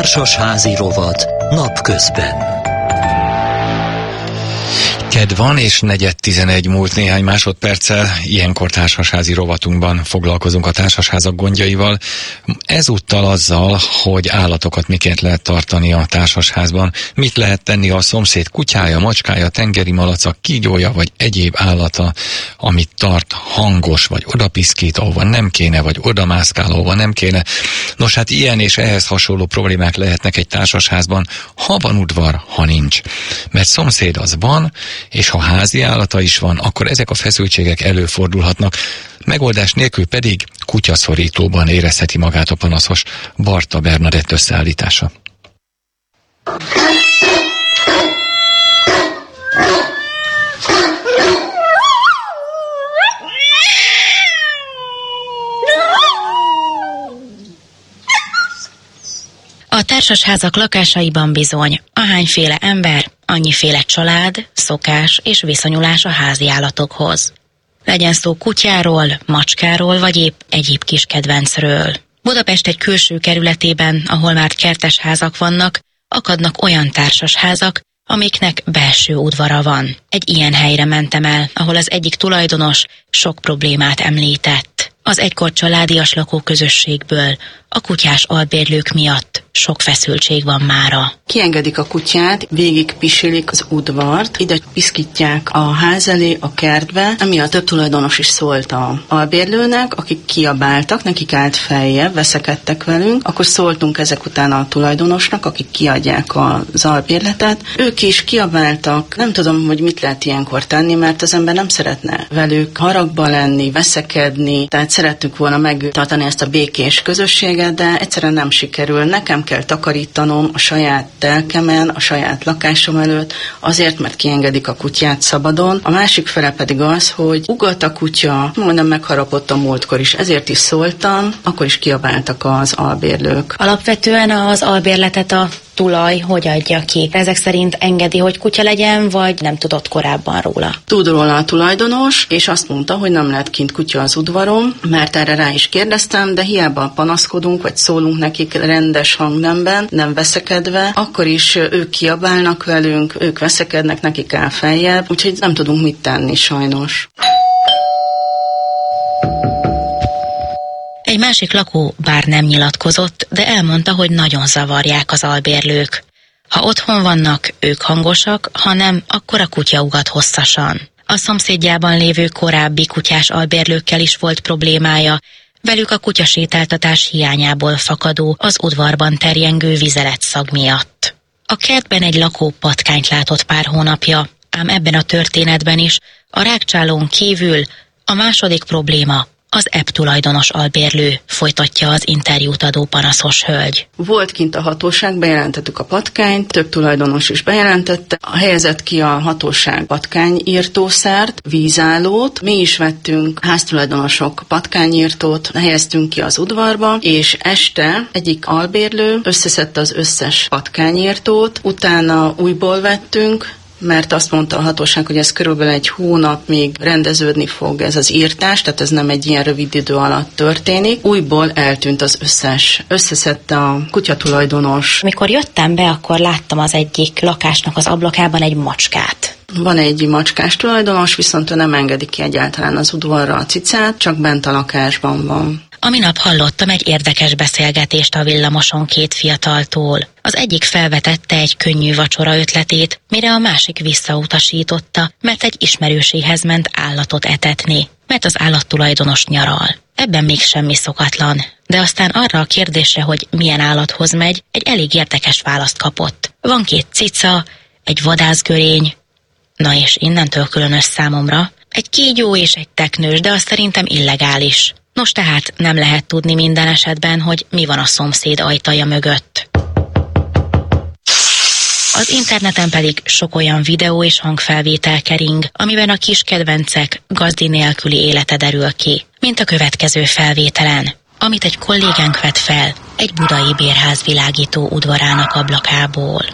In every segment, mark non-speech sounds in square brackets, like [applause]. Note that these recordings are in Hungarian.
Társasházi rovat napközben. Ked van, és negyed tizenegy múlt néhány másodperccel. Ilyenkor társasházi rovatunkban foglalkozunk a társasházak gondjaival. Ezúttal azzal, hogy állatokat miként lehet tartani a társasházban, mit lehet tenni a szomszéd kutyája, macskája, tengeri malaca, kígyója vagy egyéb állata, amit tart hangos, vagy odapiszkít, ahova nem kéne, vagy odamászkál, ahova nem kéne. Nos, hát ilyen és ehhez hasonló problémák lehetnek egy társasházban, ha van udvar, ha nincs. Mert szomszéd az van, és ha házi állata is van, akkor ezek a feszültségek előfordulhatnak, megoldás nélkül pedig kutyaszorítóban érezheti magát a panaszos Barta Bernadett összeállítása. Társasházak lakásaiban bizony, ahányféle ember, annyiféle család, szokás és viszonyulás a házi állatokhoz. Legyen szó kutyáról, macskáról vagy épp egyéb kis kedvencről. Budapest egy külső kerületében, ahol már kertes házak vannak, akadnak olyan társasházak, amiknek belső udvara van. Egy ilyen helyre mentem el, ahol az egyik tulajdonos sok problémát említett. Az egykor családias lakóközösségből, a kutyás albérlők miatt sok feszültség van mára. Kiengedik a kutyát, végig pisilik az udvart, ide piszkítják a ház elé, a kertbe, ami a több tulajdonos is szólt a albérlőnek, akik kiabáltak, nekik állt feljebb, veszekedtek velünk, akkor szóltunk ezek után a tulajdonosnak, akik kiadják az albérletet. Ők is kiabáltak, nem tudom, hogy mit lehet ilyenkor tenni, mert az ember nem szeretne velük haragba lenni, veszekedni, tehát szerettük volna megtartani ezt a békés közösséget, de egyszerűen nem sikerül. Nekem kell takarítanom a saját telkemen, a saját lakásom előtt, azért, mert kiengedik a kutyát szabadon. A másik fele pedig az, hogy ugat a kutya, majdnem megharapott a múltkor is, ezért is szóltam, akkor is kiabáltak az albérlők. Alapvetően az albérletet a tulaj hogy adja ki? Ezek szerint engedi, hogy kutya legyen, vagy nem tudott korábban róla? Tud róla a tulajdonos, és azt mondta, hogy nem lehet kint kutya az udvarom, mert erre rá is kérdeztem, de hiába panaszkodunk, vagy szólunk nekik rendes hangnemben, nem veszekedve, akkor is ők kiabálnak velünk, ők veszekednek, nekik el feljebb, úgyhogy nem tudunk mit tenni sajnos. Egy másik lakó bár nem nyilatkozott, de elmondta, hogy nagyon zavarják az albérlők. Ha otthon vannak, ők hangosak, ha nem, akkor a kutya ugat hosszasan. A szomszédjában lévő korábbi kutyás albérlőkkel is volt problémája, velük a kutyasétáltatás hiányából fakadó, az udvarban terjengő vizelet szag miatt. A kertben egy lakó patkányt látott pár hónapja, ám ebben a történetben is a rákcsálón kívül a második probléma az EB tulajdonos albérlő, folytatja az interjút adó panaszos hölgy. Volt kint a hatóság, bejelentettük a patkányt, több tulajdonos is bejelentette. A helyezett ki a hatóság patkányírtószert, vízállót. Mi is vettünk háztulajdonosok patkányírtót, helyeztünk ki az udvarba, és este egyik albérlő összeszedte az összes patkányírtót, utána újból vettünk, mert azt mondta a hatóság, hogy ez körülbelül egy hónap még rendeződni fog ez az írtás, tehát ez nem egy ilyen rövid idő alatt történik. Újból eltűnt az összes. Összeszedte a kutyatulajdonos. Mikor jöttem be, akkor láttam az egyik lakásnak az ablakában egy macskát. Van egy macskás tulajdonos, viszont ő nem engedi ki egyáltalán az udvarra a cicát, csak bent a lakásban van. A minap hallottam egy érdekes beszélgetést a villamoson két fiataltól. Az egyik felvetette egy könnyű vacsora ötletét, mire a másik visszautasította, mert egy ismerőséhez ment állatot etetni, mert az állattulajdonos nyaral. Ebben még semmi szokatlan, de aztán arra a kérdésre, hogy milyen állathoz megy, egy elég érdekes választ kapott. Van két cica, egy vadászgörény, na és innentől különös számomra, egy kígyó és egy teknős, de azt szerintem illegális. Nos tehát nem lehet tudni minden esetben, hogy mi van a szomszéd ajtaja mögött. Az interneten pedig sok olyan videó és hangfelvétel kering, amiben a kis kedvencek gazdi nélküli élete derül ki, mint a következő felvételen, amit egy kollégánk vett fel egy budai bérház világító udvarának ablakából.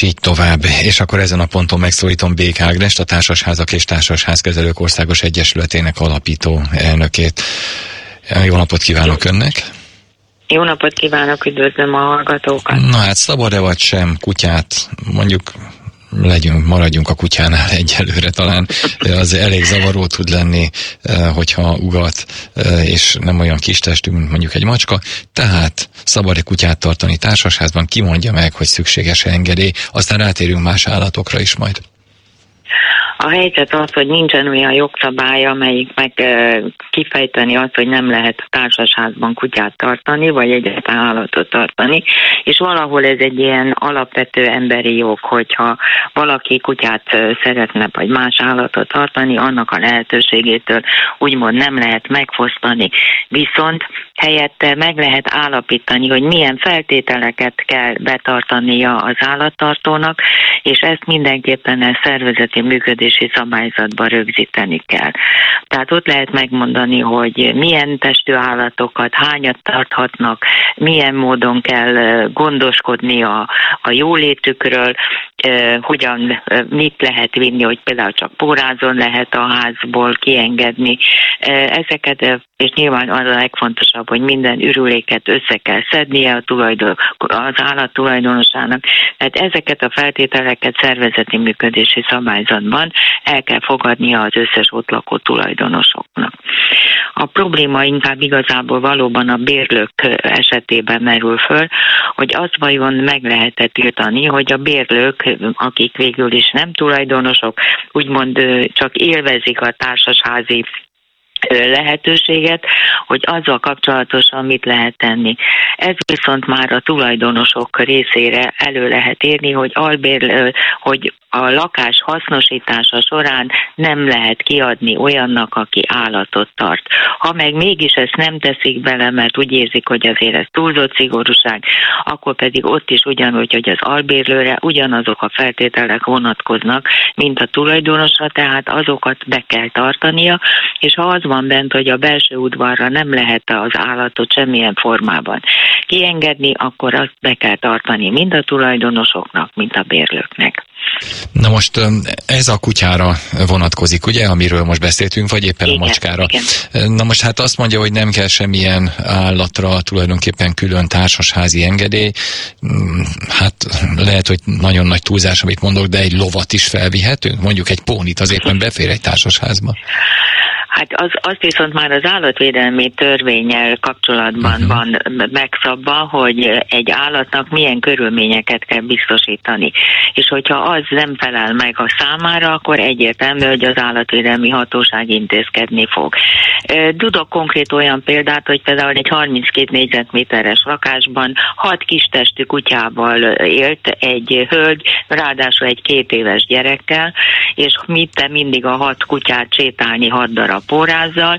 És így tovább. És akkor ezen a ponton megszólítom Bék Ágnest, a Társasházak és Társasházkezelők Országos Egyesületének alapító elnökét. Jó napot kívánok Önnek! Jó napot kívánok, üdvözlöm a hallgatókat! Na hát szabad-e vagy sem kutyát, mondjuk legyünk, maradjunk a kutyánál [laughs] egyelőre talán, az elég zavaró tud lenni, hogyha ugat, és nem olyan kis testű, mint mondjuk egy macska, tehát szabad egy kutyát tartani társasházban, kimondja meg, hogy szükséges engedély, aztán rátérünk más állatokra is majd. A helyzet az, hogy nincsen olyan jogszabály, amelyik meg kifejteni azt, hogy nem lehet társasházban kutyát tartani, vagy egyáltalán állatot tartani, és valahol ez egy ilyen alapvető emberi jog, hogyha valaki kutyát szeretne, vagy más állatot tartani, annak a lehetőségétől úgymond nem lehet megfosztani. Viszont helyette meg lehet állapítani, hogy milyen feltételeket kell betartania az állattartónak, és ezt mindenképpen a szervezeti működési szabályzatban rögzíteni kell. Tehát ott lehet megmondani, hogy milyen testű állatokat hányat tarthatnak, milyen módon kell gondoskodni a, a jólétükről, hogyan, mit lehet vinni, hogy például csak pórázon lehet a házból kiengedni. Ezeket, és nyilván az a legfontosabb, hogy minden ürüléket össze kell szednie a tulajdon, az állat tulajdonosának. Tehát ezeket a feltételeket szervezeti működési szabályzatban el kell fogadnia az összes ott lakó tulajdonosoknak. A probléma inkább igazából valóban a bérlők esetében merül föl, hogy azt vajon meg lehetett tiltani, hogy a bérlők, akik végül is nem tulajdonosok, úgymond csak élvezik a társasházi lehetőséget, hogy azzal kapcsolatosan mit lehet tenni. Ez viszont már a tulajdonosok részére elő lehet érni, hogy albér, hogy a lakás hasznosítása során nem lehet kiadni olyannak, aki állatot tart. Ha meg mégis ezt nem teszik bele, mert úgy érzik, hogy azért ez túlzott szigorúság, akkor pedig ott is ugyanúgy, hogy az albérlőre ugyanazok a feltételek vonatkoznak, mint a tulajdonosra, tehát azokat be kell tartania, és ha az van bent, hogy a belső udvarra nem lehet az állatot semmilyen formában kiengedni, akkor azt be kell tartani mind a tulajdonosoknak, mind a bérlőknek. Na most ez a kutyára vonatkozik, ugye, amiről most beszéltünk, vagy éppen igen, a macskára. Igen. Na most hát azt mondja, hogy nem kell semmilyen állatra tulajdonképpen külön társasházi engedély. Mm, hát lehet, hogy nagyon nagy túlzás, amit mondok, de egy lovat is felvihetünk, mondjuk egy pónit az éppen befér egy társasházba. Hát az, azt viszont már az állatvédelmi törvényel kapcsolatban uh-huh. van megszabva, hogy egy állatnak milyen körülményeket kell biztosítani. És hogyha az nem felel meg a számára, akkor egyértelmű, hogy az állatvédelmi hatóság intézkedni fog. Tudok konkrét olyan példát, hogy például egy 32 négyzetméteres lakásban hat kistestű kutyával élt egy hölgy, ráadásul egy két éves gyerekkel, és mitte mindig a hat kutyát sétálni hat darab pórázzal,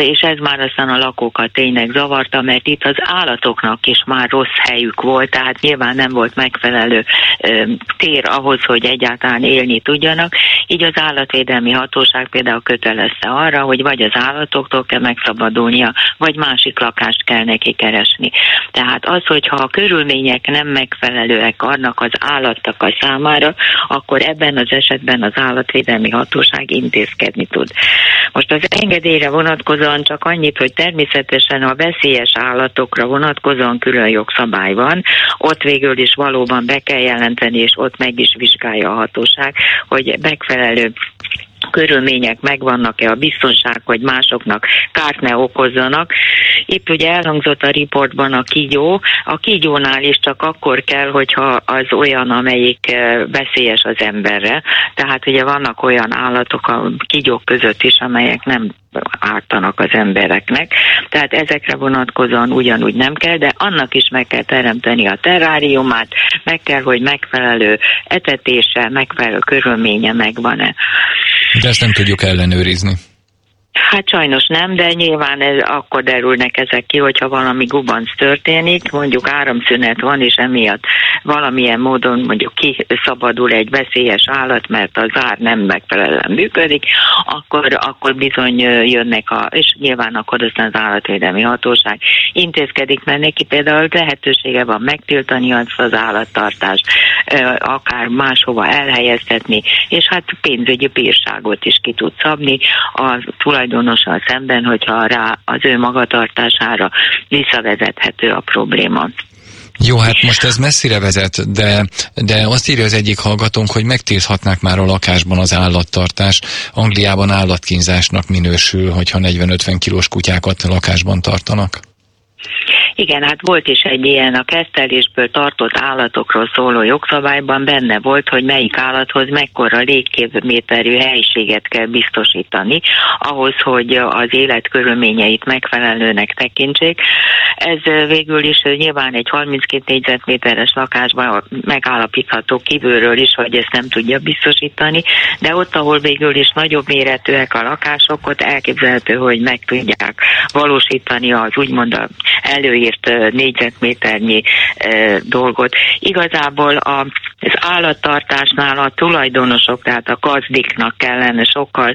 és ez már aztán a lakókat tényleg zavarta, mert itt az állatoknak is már rossz helyük volt, tehát nyilván nem volt megfelelő tér ahhoz, hogy egyáltalán élni tudjanak. Így az állatvédelmi hatóság például kötelezte arra, hogy vagy az állatoktól kell megszabadulnia, vagy másik lakást kell neki keresni. Tehát az, hogyha a körülmények nem megfelelőek annak az állatnak a számára, akkor ebben az esetben az állatvédelmi hatóság intézkedni tud. Most az engedélyre vonatkozóan csak annyit, hogy természetesen a veszélyes állatokra vonatkozóan külön jogszabály van, ott végül is valóban be kell jelenteni, és ott meg is vizsgálja a hatóság, hogy megfelelő körülmények megvannak-e a biztonság, hogy másoknak kárt ne okozzanak. Itt ugye elhangzott a riportban a kígyó. A kígyónál is csak akkor kell, hogyha az olyan, amelyik eh, veszélyes az emberre. Tehát ugye vannak olyan állatok a kígyók között is, amelyek nem ártanak az embereknek. Tehát ezekre vonatkozóan ugyanúgy nem kell, de annak is meg kell teremteni a terráriumát, meg kell, hogy megfelelő etetése, megfelelő körülménye megvan-e. De ezt nem tudjuk ellenőrizni. Hát sajnos nem, de nyilván ez, akkor derülnek ezek ki, hogyha valami gubanc történik, mondjuk áramszünet van, és emiatt valamilyen módon mondjuk kiszabadul egy veszélyes állat, mert a zár nem megfelelően működik, akkor, akkor bizony jönnek, a, és nyilván akkor aztán az állatvédelmi hatóság intézkedik, mert neki például lehetősége van megtiltani azt az állattartást, akár máshova elhelyeztetni, és hát pénzügyi bírságot is ki tud szabni. A tulajdonossal szemben, hogyha rá az ő magatartására visszavezethető a probléma. Jó, hát most ez messzire vezet, de, de azt írja az egyik hallgatónk, hogy megtilthatnák már a lakásban az állattartás. Angliában állatkínzásnak minősül, hogyha 40-50 kilós kutyákat lakásban tartanak. Igen, hát volt is egy ilyen a kesztelésből tartott állatokról szóló jogszabályban benne volt, hogy melyik állathoz mekkora légkilométerű helyiséget kell biztosítani, ahhoz, hogy az élet körülményeit megfelelőnek tekintsék. Ez végül is nyilván egy 32 négyzetméteres lakásban megállapítható kívülről is, hogy ezt nem tudja biztosítani, de ott, ahol végül is nagyobb méretűek a lakások, ott elképzelhető, hogy meg tudják valósítani az úgymond előírt írt négyzetméternyi dolgot. Igazából a, az állattartásnál a tulajdonosok, tehát a gazdiknak kellene sokkal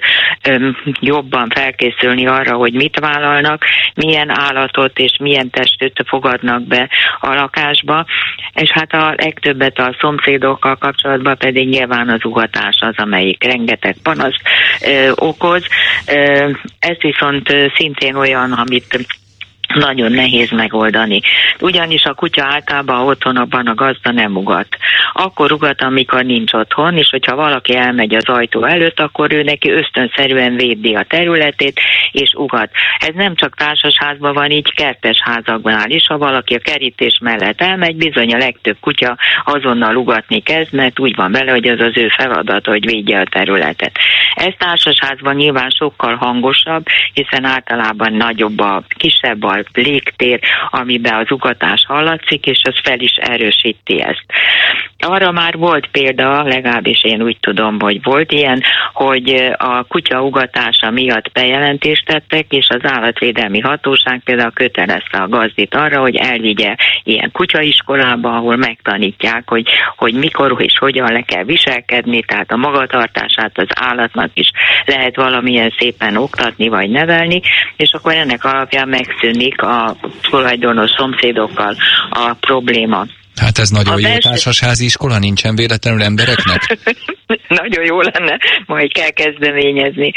jobban felkészülni arra, hogy mit vállalnak, milyen állatot és milyen testőt fogadnak be a lakásba, és hát a legtöbbet a szomszédokkal kapcsolatban pedig nyilván az ugatás az, amelyik rengeteg panaszt okoz. Ö, ez viszont szintén olyan, amit nagyon nehéz megoldani. Ugyanis a kutya általában otthonabban a gazda nem ugat. Akkor ugat, amikor nincs otthon, és hogyha valaki elmegy az ajtó előtt, akkor ő neki ösztönszerűen védi a területét, és ugat. Ez nem csak társasházban van, így kertes házakban is, ha valaki a kerítés mellett elmegy, bizony a legtöbb kutya azonnal ugatni kezd, mert úgy van vele, hogy az az ő feladat, hogy védje a területet. Ez társasházban nyilván sokkal hangosabb, hiszen általában nagyobb a kisebb a légtér, amiben az ugatás hallatszik, és az fel is erősíti ezt. Arra már volt példa, legalábbis én úgy tudom, hogy volt ilyen, hogy a kutya ugatása miatt bejelentést tettek, és az állatvédelmi hatóság például kötelezte a gazdit arra, hogy elvigye ilyen kutyaiskolába, ahol megtanítják, hogy, hogy mikor és hogyan le kell viselkedni, tehát a magatartását az állatnak is lehet valamilyen szépen oktatni vagy nevelni, és akkor ennek alapján megszűnik a tulajdonos szomszédokkal a probléma. Hát ez nagyon a jó belső... társasházi iskola, nincsen véletlenül embereknek? [laughs] nagyon jó lenne, majd kell kezdeményezni.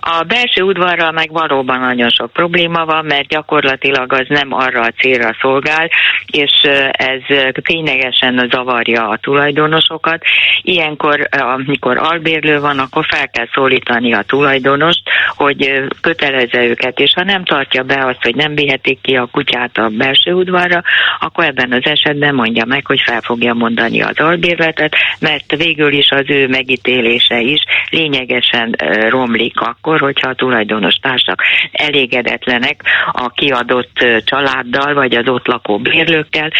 A belső udvarral meg valóban nagyon sok probléma van, mert gyakorlatilag az nem arra a célra szolgál, és ez ténylegesen zavarja a tulajdonosokat. Ilyenkor, amikor albérlő van, akkor fel kell szólítani a tulajdonost, hogy kötelezze őket, és ha nem tartja be azt, hogy nem vihetik ki a kutyát a belső udvarra, akkor ebben az esetben mondja meg, hogy fel fogja mondani az albérletet, mert végül is az ő megítélése is lényegesen romlik akkor, hogyha a tulajdonos társak elégedetlenek a kiadott családdal, vagy az ott lakó bérlőkkel,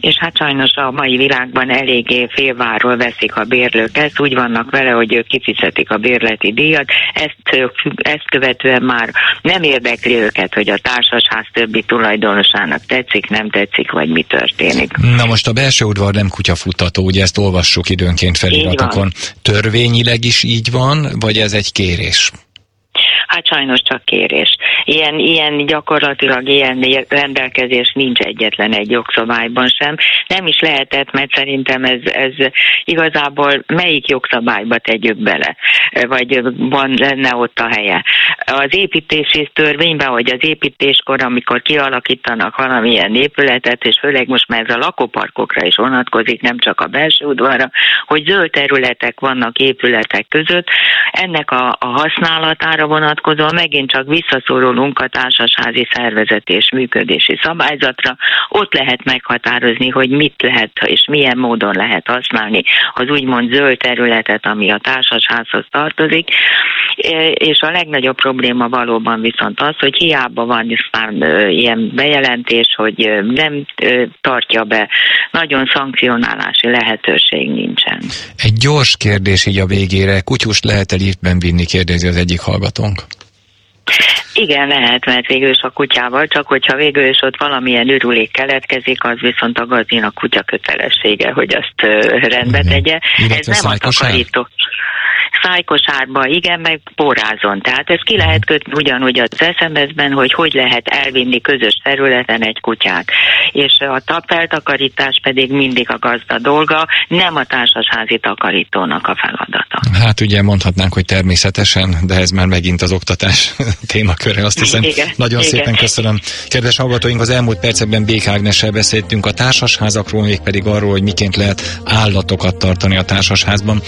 és hát sajnos a mai világban eléggé félváról veszik a bérlők ezt, úgy vannak vele, hogy ők kifizetik a bérleti díjat, ezt, ezt követően már nem érdekli őket, hogy a társasház többi tulajdonosának tetszik, nem tetszik, vagy mi történik. Na most a belső udvar nem kutyafutató, ugye ezt olvassuk időnként feliratokon. Törvényileg is így van, vagy ez egy kérés? Hát sajnos csak kérés. Ilyen, ilyen gyakorlatilag ilyen rendelkezés nincs egyetlen egy jogszabályban sem. Nem is lehetett, mert szerintem ez, ez igazából melyik jogszabályba tegyük bele, vagy van lenne ott a helye. Az építési törvényben, vagy az építéskor, amikor kialakítanak valamilyen épületet, és főleg most már ez a lakóparkokra is vonatkozik, nem csak a belső udvarra, hogy zöld területek vannak épületek között, ennek a, a használatára vonatkozóan megint csak visszaszorulunk a társasházi szervezet és működési szabályzatra. Ott lehet meghatározni, hogy mit lehet és milyen módon lehet használni az úgymond zöld területet, ami a társasházhoz tartozik. E, és a legnagyobb probléma valóban viszont az, hogy hiába van aztán ilyen bejelentés, hogy nem tartja be, nagyon szankcionálási lehetőség nincsen. Egy gyors kérdés így a végére. Kutyust lehet-e liftben vinni, kérdezi az egyik hallgatónk. Igen, lehet, mert végül is a kutyával, csak hogyha végül is ott valamilyen ürülék keletkezik, az viszont a gazin a kutya kötelessége, hogy azt rendbe tegye. Ez nem a takarító. Szájkosárba, igen, meg porázon. Tehát ezt ki lehet kötni ugyanúgy az SMS-ben, hogy hogy lehet elvinni közös területen egy kutyát. És a tap feltakarítás pedig mindig a gazda dolga, nem a társasházi takarítónak a feladata. Hát ugye mondhatnánk, hogy természetesen, de ez már megint az oktatás [laughs] témaköre, azt hiszem. Igen, Nagyon igen. szépen köszönöm. Kedves hallgatóink, az elmúlt percekben Bék Ágnessel beszéltünk a társasházakról, még pedig arról, hogy miként lehet állatokat tartani a társasházban.